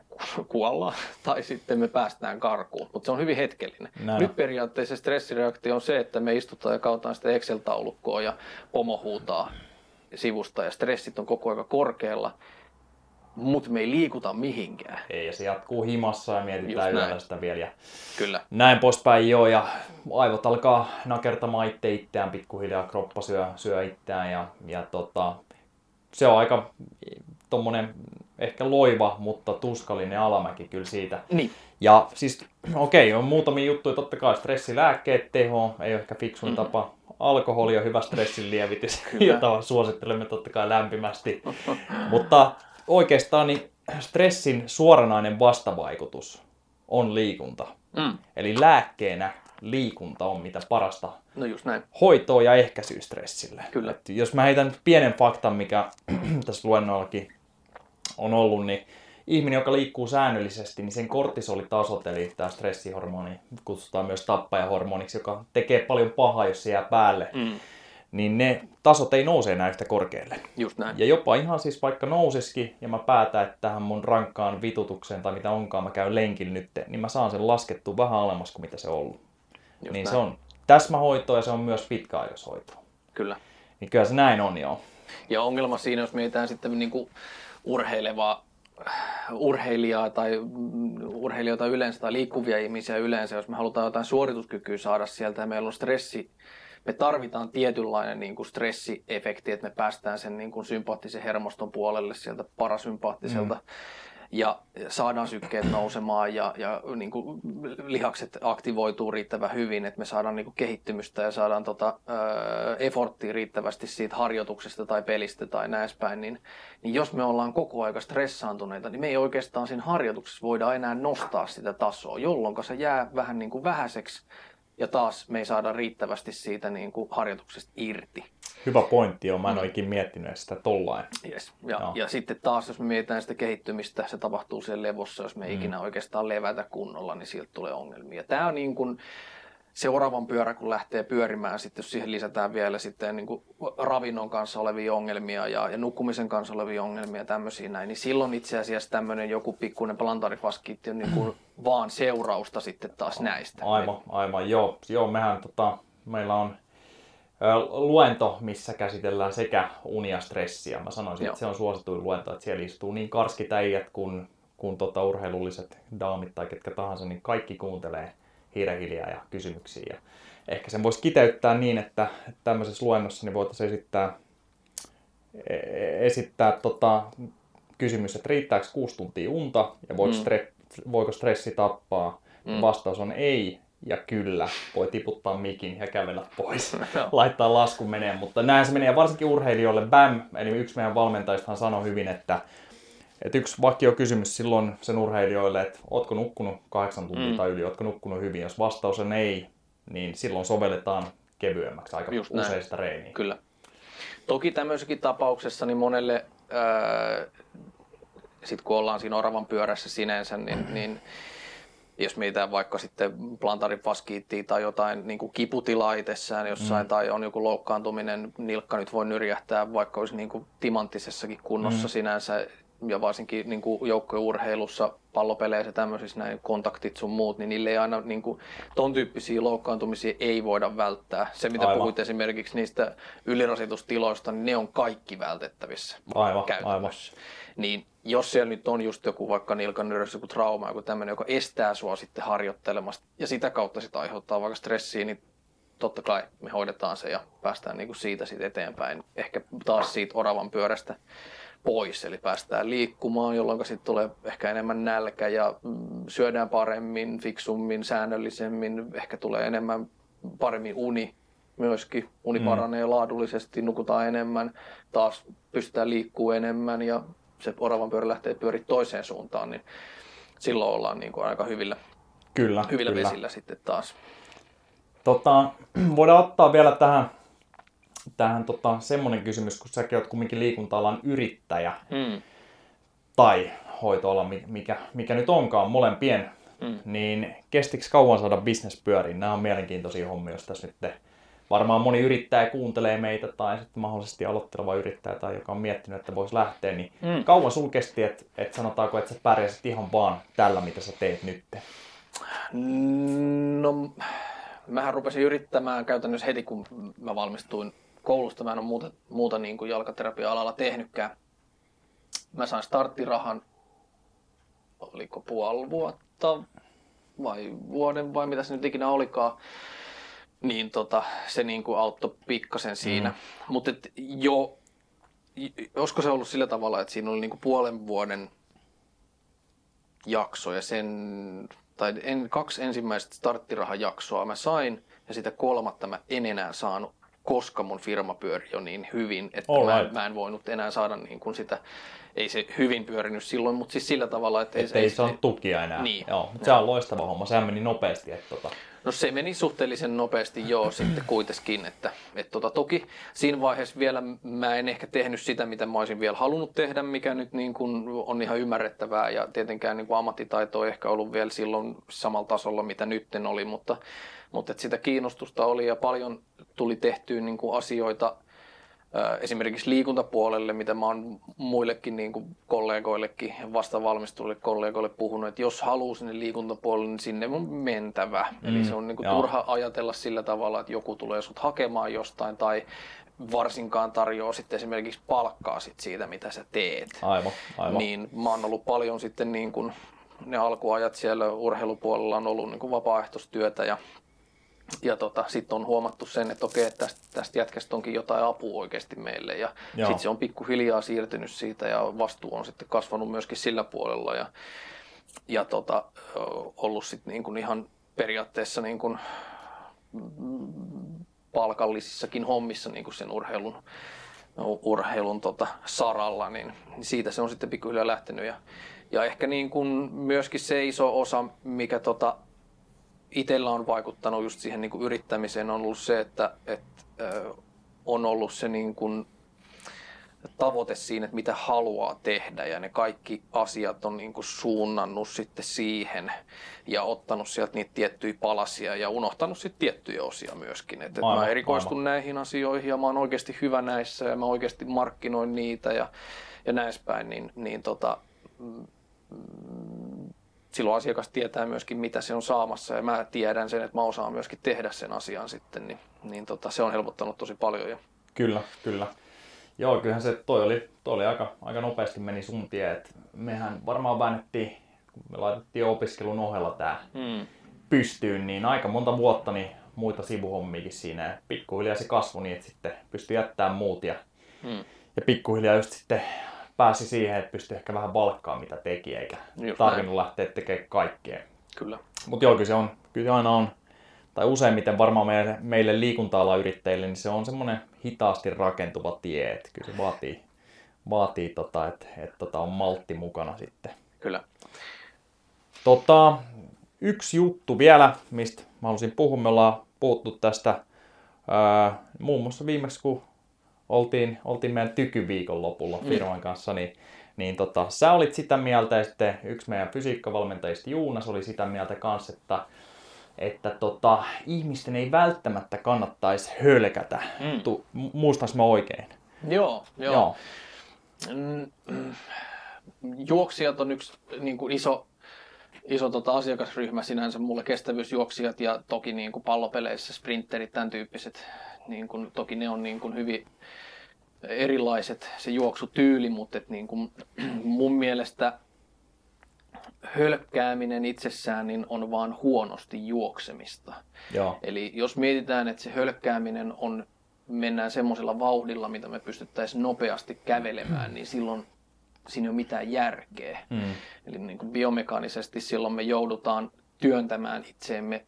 kuollaan tai sitten me päästään karkuun, mutta se on hyvin hetkellinen. Näin. Nyt periaatteessa se stressireaktio on se, että me istutaan ja kautaan sitä Excel-taulukkoa ja pomo huutaa sivusta ja stressit on koko ajan korkealla, mutta me ei liikuta mihinkään. Ei, ja se jatkuu himassa ja mietitään yöllä sitä vielä. Ja Kyllä. Näin poispäin joo, ja aivot alkaa nakertamaan itse itseään pikkuhiljaa, kroppa syö, syö itseään ja, ja tota, se on aika tommonen ehkä loiva, mutta tuskallinen alamäki kyllä siitä. Niin. Ja siis, okei, okay, on muutamia juttuja, totta kai stressilääkkeet teho, ei ole ehkä fiksuin mm-hmm. tapa. Alkoholi on hyvä stressin lievitys, jota suosittelemme totta kai lämpimästi. mutta oikeastaan niin stressin suoranainen vastavaikutus on liikunta. Mm. Eli lääkkeenä liikunta on mitä parasta no just näin. hoitoa ja ehkäisyä stressille. Kyllä. Et jos mä heitän pienen faktan, mikä tässä luennollakin on ollut, niin ihminen, joka liikkuu säännöllisesti, niin sen kortisolitasot, eli tämä stressihormoni, kutsutaan myös tappajahormoniksi, joka tekee paljon pahaa, jos se jää päälle, mm. niin ne tasot ei nouse enää yhtä korkealle. Just näin. Ja jopa ihan siis vaikka nousisikin, ja mä päätän, että tähän mun rankkaan vitutukseen tai mitä onkaan, mä käyn lenkillä nyt, niin mä saan sen laskettua vähän alemmas kuin mitä se on ollut. Just niin näin. se on täsmähoitoa ja se on myös pitkäaikaishoitoa. Kyllä. Niin kyllä se näin on joo. Ja ongelma siinä, jos mietitään sitten niin kuin urheilevaa urheilijaa tai mm, urheilijoita yleensä tai liikkuvia ihmisiä yleensä, jos me halutaan jotain suorituskykyä saada sieltä ja meillä on stressi, me tarvitaan tietynlainen niin kuin stressiefekti, että me päästään sen niin kuin sympaattisen hermoston puolelle sieltä parasympaattiselta. Mm ja saadaan sykkeet nousemaan ja, ja niin kuin lihakset aktivoituu riittävän hyvin, että me saadaan niin kuin kehittymystä ja saadaan tota, äh, efforttia riittävästi siitä harjoituksesta tai pelistä tai näin päin, niin, niin jos me ollaan koko aika stressaantuneita, niin me ei oikeastaan siinä harjoituksessa voida enää nostaa sitä tasoa, jolloin se jää vähän niin kuin vähäiseksi ja taas me ei saada riittävästi siitä niin kuin harjoituksesta irti. Hyvä pointti on, mä en mm. oikein miettinyt sitä tollain. Yes. Ja, no. ja sitten taas, jos me mietitään sitä kehittymistä, se tapahtuu siellä levossa, jos me ei mm. ikinä oikeastaan levätä kunnolla, niin sieltä tulee ongelmia. Tämä on niin kuin, seuraavan pyörä, kun lähtee pyörimään, sitten jos siihen lisätään vielä sitten niin kuin ravinnon kanssa olevia ongelmia ja, ja nukkumisen kanssa olevia ongelmia ja tämmöisiä näin, niin silloin itse asiassa tämmöinen joku pikkuinen plantarifaskiitti on niin kuin vaan seurausta sitten taas näistä. Aivan, aivan, joo. joo mehän, tota, meillä on luento, missä käsitellään sekä unia stressiä. Mä sanoisin, Joo. että se on suosituin luento, että siellä istuu niin karskit äijät kuin, kuin tota urheilulliset daamit tai ketkä tahansa, niin kaikki kuuntelee hiirehiljaa ja kysymyksiä. Ja ehkä sen voisi kiteyttää niin, että tämmöisessä luennossa niin voitaisiin esittää, e-, esittää tota, kysymys, että riittääkö kuusi tuntia unta ja voiko, mm. stre, voiko stressi tappaa. Mm. Vastaus on ei, ja kyllä, voi tiputtaa mikin ja kävellä pois, laittaa laskun menee, mutta näin se menee, ja varsinkin urheilijoille BAM, eli yksi meidän valmentajistahan sanoi hyvin, että, että yksi vakio kysymys silloin sen urheilijoille, että ootko nukkunut kahdeksan tuntia mm. tai yli, ootko nukkunut hyvin, jos vastaus on ei, niin silloin sovelletaan kevyemmäksi aika Just usein sitä reeniä. Kyllä. Toki tämmöisessäkin tapauksessa niin monelle, ää, sit kun ollaan siinä oravan pyörässä sinänsä, niin, mm. niin jos mietitään vaikka sitten plantarifaskiittia tai jotain niin kuin kiputilaa itsessään jossain, mm. tai on joku loukkaantuminen, nilkka nyt voi nyrjähtää, vaikka olisi niin kuin timanttisessakin kunnossa mm. sinänsä, ja varsinkin niin kuin joukkourheilussa, pallopeleissä tämmöisissä näin kontaktit sun muut, niin niille ei aina niin kuin, ton tyyppisiä loukkaantumisia ei voida välttää. Se mitä aivan. puhuit esimerkiksi niistä ylirasitustiloista, niin ne on kaikki vältettävissä aivan, aivan. Niin jos siellä nyt on just joku vaikka nilkan nyrjässä joku trauma, joku tämmöinen, joka estää sua sitten harjoittelemasta ja sitä kautta sitä aiheuttaa vaikka stressiä, niin totta kai me hoidetaan se ja päästään niin kuin siitä sitten eteenpäin. Ehkä taas siitä oravan pyörästä pois, eli päästään liikkumaan, jolloin sitten tulee ehkä enemmän nälkä ja mm, syödään paremmin, fiksummin, säännöllisemmin, ehkä tulee enemmän paremmin uni myöskin. Uni mm. paranee laadullisesti, nukutaan enemmän, taas pystytään liikkuu enemmän ja se oravan pyörä lähtee pyöriä toiseen suuntaan, niin silloin ollaan niin kuin aika hyvillä, kyllä, hyvillä kyllä. vesillä sitten taas. Tota, voidaan ottaa vielä tähän, tähän tota, semmoinen kysymys, kun säkin olet kumminkin liikunta-alan yrittäjä hmm. tai hoitoala, mikä, mikä nyt onkaan, molempien, hmm. niin kestikö kauan saada business pyöriin? Nämä on mielenkiintoisia hommia, jos tässä nyt varmaan moni yrittäjä kuuntelee meitä tai sitten mahdollisesti aloitteleva yrittäjä tai joka on miettinyt, että voisi lähteä, niin mm. kauan sul kesti, että, että sanotaanko, että sä pärjäsit ihan vaan tällä, mitä sä teet nyt? No, mähän rupesin yrittämään käytännössä heti, kun mä valmistuin koulusta. Mä en ole muuta, muuta niin kuin jalkaterapia-alalla tehnytkään. Mä sain starttirahan, oliko puoli vuotta vai vuoden vai mitä se nyt ikinä olikaan niin tota, se niin kuin auttoi pikkasen siinä. Mm. Mutta jo, olisiko se ollut sillä tavalla, että siinä oli niin kuin puolen vuoden jakso ja sen, tai en, kaksi ensimmäistä starttirahajaksoa mä sain ja sitä kolmatta mä en enää saanut, koska mun firma pyöri jo niin hyvin, että mä, right. mä en voinut enää saada niin kuin sitä ei se hyvin pyörinyt silloin, mutta siis sillä tavalla, että... Et ei, ei saanut tukia enää. Niin. Joo, mutta se on loistava homma, sehän meni nopeasti. Että tota... No se meni suhteellisen nopeasti joo sitten kuitenkin, että, että tota, toki siinä vaiheessa vielä mä en ehkä tehnyt sitä, mitä mä olisin vielä halunnut tehdä, mikä nyt niin kuin on ihan ymmärrettävää ja tietenkään niin kuin ammattitaito ei ehkä ollut vielä silloin samalla tasolla, mitä nytten oli, mutta, mutta että sitä kiinnostusta oli ja paljon tuli tehtyä niin kuin asioita, esimerkiksi liikuntapuolelle, mitä mä oon muillekin niin kuin kollegoillekin, vasta valmistuville kollegoille puhunut, että jos haluaa sinne liikuntapuolelle, niin sinne on mentävä. Mm, Eli se on niin kuin turha ajatella sillä tavalla, että joku tulee sut hakemaan jostain tai varsinkaan tarjoa sitten esimerkiksi palkkaa sit siitä, mitä sä teet. Aivan, aivan. Niin mä oon ollut paljon sitten niin kuin ne alkuajat siellä urheilupuolella on ollut niin kuin vapaaehtoistyötä ja ja tota, sitten on huomattu sen, että okei, että tästä, tästä jätkästä onkin jotain apua oikeasti meille. Ja sitten se on pikkuhiljaa siirtynyt siitä ja vastuu on sitten kasvanut myöskin sillä puolella. Ja, ja tota, ollut sitten niin kuin ihan periaatteessa niin kuin palkallisissakin hommissa niin kuin sen urheilun, urheilun tota, saralla, niin siitä se on sitten pikkuhiljaa lähtenyt. Ja, ja ehkä niin kuin myöskin se iso osa, mikä tota, itsellä on vaikuttanut just siihen niin kuin yrittämiseen, on ollut se, että, että on ollut se niin kuin tavoite siinä, että mitä haluaa tehdä ja ne kaikki asiat on niin kuin suunnannut sitten siihen ja ottanut sieltä niitä tiettyjä palasia ja unohtanut sitten tiettyjä osia myöskin. Että mä erikoistun aivan. näihin asioihin ja mä oon oikeasti hyvä näissä ja mä oikeasti markkinoin niitä ja, ja näin päin, niin, niin tota, mm, silloin asiakas tietää myöskin, mitä se on saamassa ja mä tiedän sen, että mä osaan myöskin tehdä sen asian sitten, niin, niin tota, se on helpottanut tosi paljon. Ja... Kyllä, kyllä. Joo, kyllähän se toi oli, toi oli aika, aika nopeasti meni sun tie, että mehän varmaan väännettiin, kun me laitettiin opiskelun ohella tää hmm. pystyyn, niin aika monta vuotta niin muita sivuhommiakin siinä ja pikkuhiljaa se kasvoi niin, että sitten pystyi jättämään muut ja, hmm. ja pikkuhiljaa just sitten pääsi siihen, että pystyi ehkä vähän valkkaa mitä teki, eikä Just tarvinnut näin. lähteä tekemään kaikkea. Kyllä. Mutta joo, kyllä se on, kyllä aina on, tai useimmiten varmaan meille, meille liikunta yrittäjille, niin se on semmoinen hitaasti rakentuva tie, että kyllä se vaatii, vaatii tota, että, että tota on maltti mukana sitten. Kyllä. Tota, yksi juttu vielä, mistä mä halusin puhua, me ollaan puhuttu tästä ää, muun muassa viimeksi, kun oltiin, oltiin meidän tykyviikon lopulla mm. firman kanssa, niin, niin tota, sä olit sitä mieltä ja sitten yksi meidän fysiikkavalmentajista Juunas oli sitä mieltä kanssa, että että tota, ihmisten ei välttämättä kannattaisi hölkätä. Mm. Tu, muistas mä oikein? Joo, joo. joo. Mm. Juoksijat on yksi niin kuin iso, iso tota, asiakasryhmä sinänsä mulle, kestävyysjuoksijat ja toki niin kuin pallopeleissä sprinterit, tämän tyyppiset. Niin kuin, toki ne on niin kuin hyvin erilaiset se juoksutyyli, mutta et niin kuin mun mielestä hölkkääminen itsessään niin on vaan huonosti juoksemista. Joo. Eli jos mietitään, että se hölkkääminen on, mennään semmoisella vauhdilla, mitä me pystyttäisiin nopeasti kävelemään, niin silloin siinä ei ole mitään järkeä. Mm. Eli niin kuin biomekaanisesti silloin me joudutaan työntämään itseemme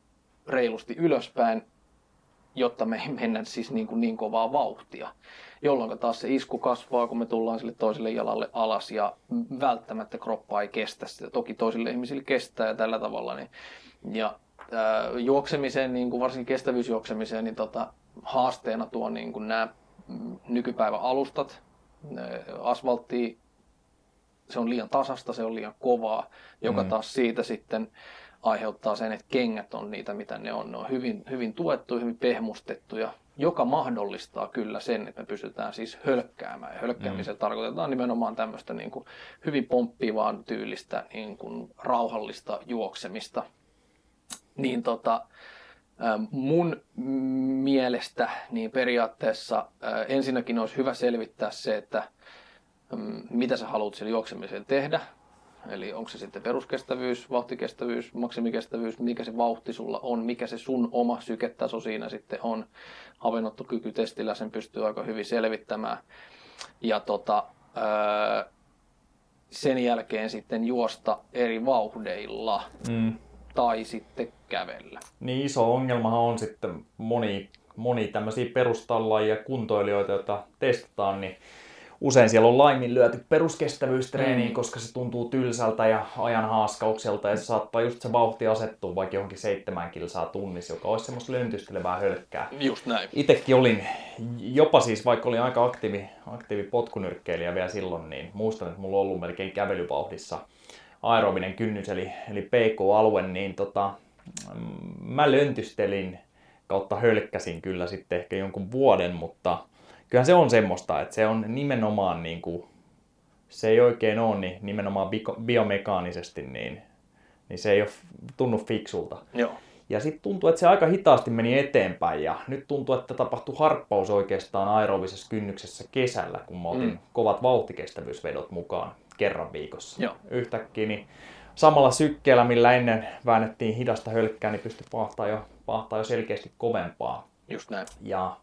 reilusti ylöspäin, jotta me ei mennä siis niin, kuin niin kovaa vauhtia jolloin taas se isku kasvaa, kun me tullaan sille toiselle jalalle alas ja välttämättä kroppa ei kestä sitä. Toki toisille ihmisille kestää ja tällä tavalla. Niin, ja ää, juoksemiseen, niin kuin varsinkin kestävyysjuoksemiseen, niin tota, haasteena tuo niin kuin nämä nykypäivän alustat, asfaltti, se on liian tasasta, se on liian kovaa, joka mm. taas siitä sitten aiheuttaa sen, että kengät on niitä, mitä ne on. Ne on hyvin, hyvin tuettu, hyvin pehmustettuja, joka mahdollistaa kyllä sen, että me pystytään siis hölkkäämään. Ja hölkkäämisellä mm. tarkoitetaan nimenomaan tämmöistä niin kuin hyvin pomppivaan tyylistä, niin kuin rauhallista juoksemista. Niin tota, mun mielestä niin periaatteessa ensinnäkin olisi hyvä selvittää se, että mitä sä haluat sillä juoksemisella tehdä. Eli onko se sitten peruskestävyys, vauhtikestävyys, maksimikestävyys, mikä se vauhti sulla on, mikä se sun oma syketaso siinä sitten on. Havennottokykytestillä sen pystyy aika hyvin selvittämään. Ja tota, öö, sen jälkeen sitten juosta eri vauhdeilla mm. tai sitten kävellä. Niin iso ongelmahan on sitten moni, moni tämmöisiä perustallajia kuntoilijoita, joita testataan, niin usein siellä on laiminlyöty peruskestävyystreeniin, mm. koska se tuntuu tylsältä ja ajan haaskaukselta ja se saattaa just se vauhti asettua vaikka johonkin seitsemän kilsaa tunnissa, joka olisi semmoista löntystelevää hölkkää. Just näin. Itekin olin, jopa siis vaikka olin aika aktiivi, aktiivi potkunyrkkeilijä vielä silloin, niin muistan, että mulla on ollut melkein kävelyvauhdissa aerobinen kynnys eli, eli PK-alue, niin tota, mä löntystelin kautta hölkkäsin kyllä sitten ehkä jonkun vuoden, mutta kyllähän se on semmoista, että se on nimenomaan niin kuin, se ei oikein ole niin nimenomaan biomekaanisesti, niin, niin se ei ole tunnu fiksulta. Joo. Ja sitten tuntuu, että se aika hitaasti meni eteenpäin ja nyt tuntuu, että tapahtui harppaus oikeastaan aerobisessa kynnyksessä kesällä, kun mä otin mm. kovat vauhtikestävyysvedot mukaan kerran viikossa. Joo. Yhtäkkiä niin samalla sykkeellä, millä ennen väännettiin hidasta hölkkää, niin pystyi pahtaa jo, pahtaa jo selkeästi kovempaa. Just näin. Ja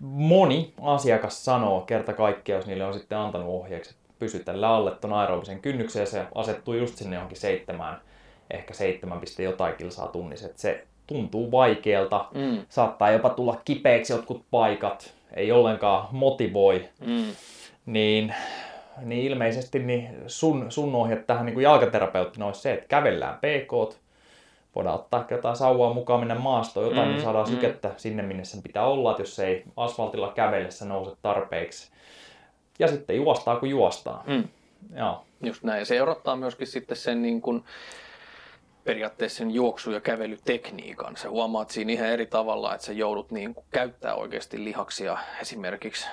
moni asiakas sanoo kerta kaikkiaan, jos niille on sitten antanut ohjeeksi, että pysy tällä alle tuon aerobisen kynnyksen ja se asettuu just sinne johonkin seitsemään, ehkä 7, jotain kilsaa tunnissa. Että se tuntuu vaikealta, mm. saattaa jopa tulla kipeäksi jotkut paikat, ei ollenkaan motivoi. Mm. Niin niin ilmeisesti niin sun, sun ohje tähän niin kuin jalkaterapeuttina olisi se, että kävellään pk voidaan ottaa jotain sauvaa mukaan mennä maastoon, jotain, mm, niin saadaan mm. sykettä sinne, minne sen pitää olla, että jos ei asfaltilla kävellessä nouse tarpeeksi. Ja sitten juostaa, kun juostaa. Mm. Joo. Just näin. Se erottaa myöskin sitten sen niin kuin, periaatteessa sen juoksu- ja kävelytekniikan. Sä huomaat siinä ihan eri tavalla, että sä joudut niin kuin, käyttää oikeasti lihaksia esimerkiksi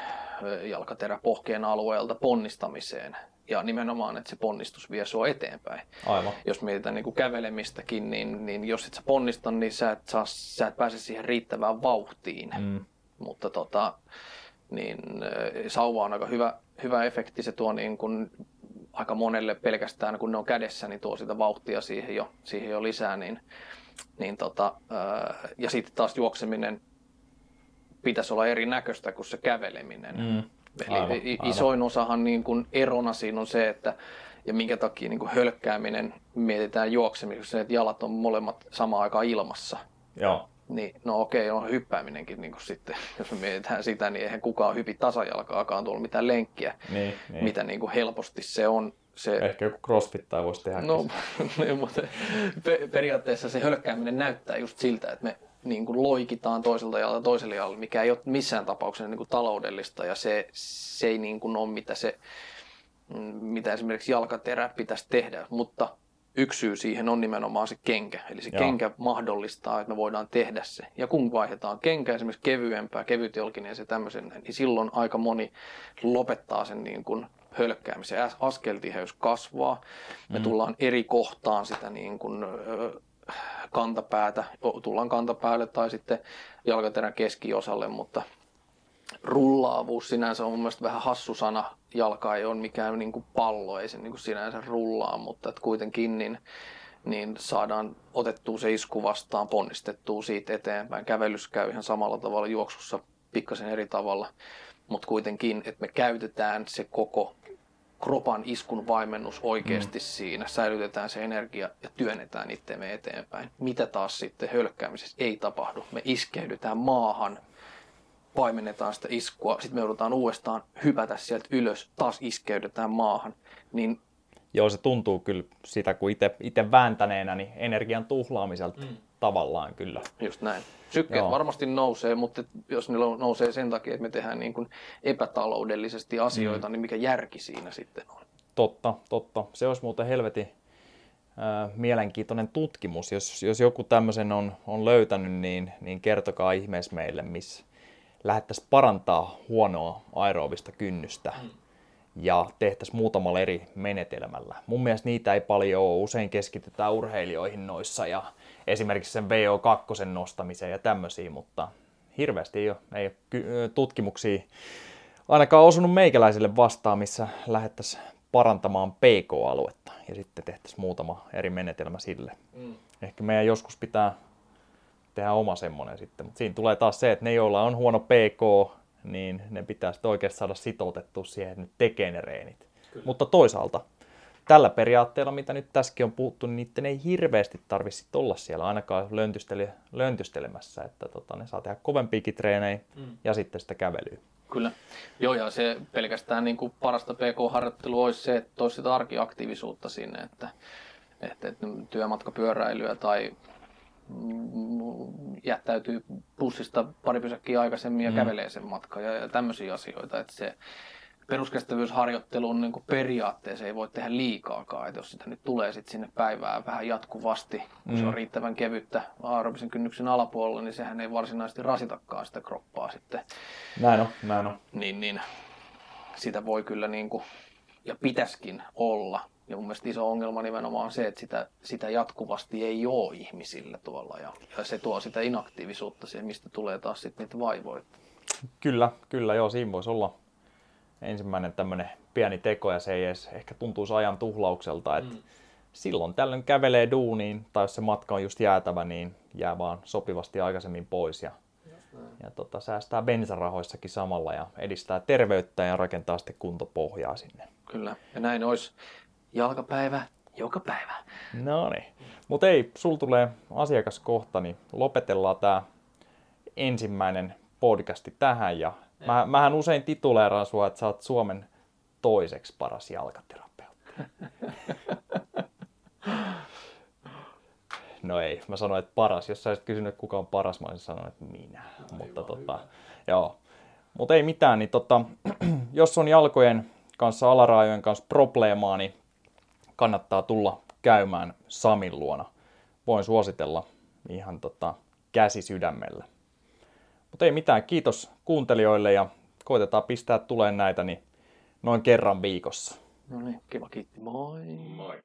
jalkateräpohkeen alueelta ponnistamiseen. Ja nimenomaan, että se ponnistus vie sua eteenpäin. Aivan. Jos mietitään niin kuin kävelemistäkin, niin, niin jos et sä ponnista, niin sä et, saa, sä et pääse siihen riittävään vauhtiin. Mm. Mutta tota, niin sauva on aika hyvä, hyvä efekti. Se tuo niin kuin aika monelle pelkästään, kun ne on kädessä, niin tuo sitä vauhtia siihen jo, siihen jo lisää. Niin, niin tota, ja sitten taas juokseminen pitäisi olla erinäköistä kuin se käveleminen. Mm. Aivan, Eli aivan. isoin osahan niin kuin erona siinä on se, että ja minkä takia niin kuin hölkkääminen mietitään juoksemisessa, että jalat on molemmat samaan aikaan ilmassa. Joo. Niin, no okei, on hyppääminenkin niin kuin sitten, jos me mietitään sitä, niin eihän kukaan hypi tasajalkaakaan tuolla mitään lenkkiä, niin, niin. mitä niin kuin helposti se on. Se... Ehkä joku crossfittaa voisi tehdä. No, niin, mutta periaatteessa se hölkkääminen näyttää just siltä, että me niin kuin loikitaan toiselta jalalta toiselle jalalle, mikä ei ole missään tapauksessa niin kuin taloudellista ja se, se ei niin kuin ole mitä, se, mm, mitä esimerkiksi jalkaterä pitäisi tehdä, mutta yksi syy siihen on nimenomaan se kenkä. Eli se Joo. kenkä mahdollistaa, että me voidaan tehdä se. Ja kun vaihdetaan kenkä esimerkiksi kevyempää, kevytjolkinen ja se tämmöisen, niin silloin aika moni lopettaa sen niin kuin hölkkäämisen. Askeltiheys kasvaa. Me mm. tullaan eri kohtaan sitä niin kuin, kantapäätä, tullaan kantapäälle tai sitten jalkaterän keskiosalle, mutta rullaavuus sinänsä on mun mielestä vähän hassu sana. Jalka ei ole mikään niin kuin pallo, ei se niin kuin sinänsä rullaa, mutta että kuitenkin niin, niin saadaan otettua se isku vastaan, ponnistettua siitä eteenpäin. Kävelys käy ihan samalla tavalla, juoksussa pikkasen eri tavalla, mutta kuitenkin, että me käytetään se koko kropan iskun vaimennus oikeasti mm. siinä, säilytetään se energia ja työnnetään itseämme eteenpäin. Mitä taas sitten hölkkäämisessä ei tapahdu. Me iskeydytään maahan, vaimennetaan sitä iskua, sitten me joudutaan uudestaan hypätä sieltä ylös, taas iskeydytään maahan. Niin Joo, se tuntuu kyllä sitä, kun itse vääntäneenä, niin energian tuhlaamiselta mm. Tavallaan kyllä. Just näin. Sykkeet Joo. varmasti nousee, mutta jos ne nousee sen takia, että me tehdään niin kuin epätaloudellisesti asioita, mm. niin mikä järki siinä sitten on? Totta, totta. Se olisi muuten helvetin äh, mielenkiintoinen tutkimus. Jos, jos joku tämmöisen on, on löytänyt, niin, niin kertokaa ihmeessä meille, missä lähettäisiin parantaa huonoa aerobista kynnystä. Mm ja tehtäisiin muutamalla eri menetelmällä. Mun mielestä niitä ei paljon ole, usein keskitytään urheilijoihin noissa ja esimerkiksi sen VO2 nostamiseen ja tämmöisiin, mutta hirveästi ei ole, ei ole tutkimuksia ainakaan osunut meikäläisille vastaan, missä lähettäisiin parantamaan PK-aluetta ja sitten tehtäisiin muutama eri menetelmä sille. Mm. Ehkä meidän joskus pitää tehdä oma semmoinen sitten, mutta siinä tulee taas se, että ne, joilla on huono PK, niin ne pitää sitten oikeasti saada sitoutettua siihen, että nyt tekee ne reenit. Kyllä. Mutta toisaalta tällä periaatteella, mitä nyt tässäkin on puhuttu, niin niiden ei hirveästi tarvitse olla siellä ainakaan löntystele, löntystelemässä, että tota, ne saa tehdä kovempiakin treenejä mm. ja sitten sitä kävelyä. Kyllä. Joo, ja se pelkästään niin kuin parasta PK-harjoittelua olisi se, että toisi sitä arkiaktiivisuutta sinne, että, että, että työmatkapyöräilyä tai jättäytyy bussista pari pysäkkiä aikaisemmin ja mm. kävelee sen matkan ja, ja tämmöisiä asioita. Että se peruskestävyysharjoittelun niin periaatteessa ei voi tehdä liikaakaan. Että jos sitä nyt tulee sit sinne päivään vähän jatkuvasti, kun mm. se on mm. riittävän kevyttä aerobisen kynnyksen alapuolella, niin sehän ei varsinaisesti rasitakaan sitä kroppaa sitten. Näin on, näin on. Niin, niin sitä voi kyllä niin kuin, ja pitäskin olla Ja mun mielestä iso ongelma nimenomaan on se, että sitä, sitä jatkuvasti ei ole ihmisillä tuolla. Ja, ja se tuo sitä inaktiivisuutta siihen, mistä tulee taas sitten niitä vaivoja. Kyllä, kyllä joo, siinä voisi olla ensimmäinen tämmöinen pieni teko ja se ei edes ehkä tuntuisi ajan tuhlaukselta, että mm. silloin tällöin kävelee duuniin tai jos se matka on just jäätävä, niin jää vaan sopivasti aikaisemmin pois ja, ja tota, säästää bensarahoissakin samalla ja edistää terveyttä ja rakentaa sitten kuntopohjaa sinne. Kyllä, ja näin olisi jalkapäivä joka päivä. No niin, mutta ei, sul tulee asiakaskohta, niin lopetellaan tämä ensimmäinen podcasti tähän ja mä, mähän usein tituleeraan sua, että sä oot Suomen toiseksi paras jalkaterapeutti. No ei, mä sanoin, että paras. Jos sä olisit kysynyt, kuka on paras, mä olisin sanonut, että minä. Aivan Mutta tota, joo. Mut ei mitään, niin tota, jos on jalkojen kanssa, alaraajojen kanssa probleemaa, niin kannattaa tulla käymään Samin luona. Voin suositella ihan tota, käsi sydämellä. Mutta ei mitään, kiitos kuuntelijoille ja koitetaan pistää tulee näitä niin noin kerran viikossa. No niin, kiva kiitti. Moi. Moi.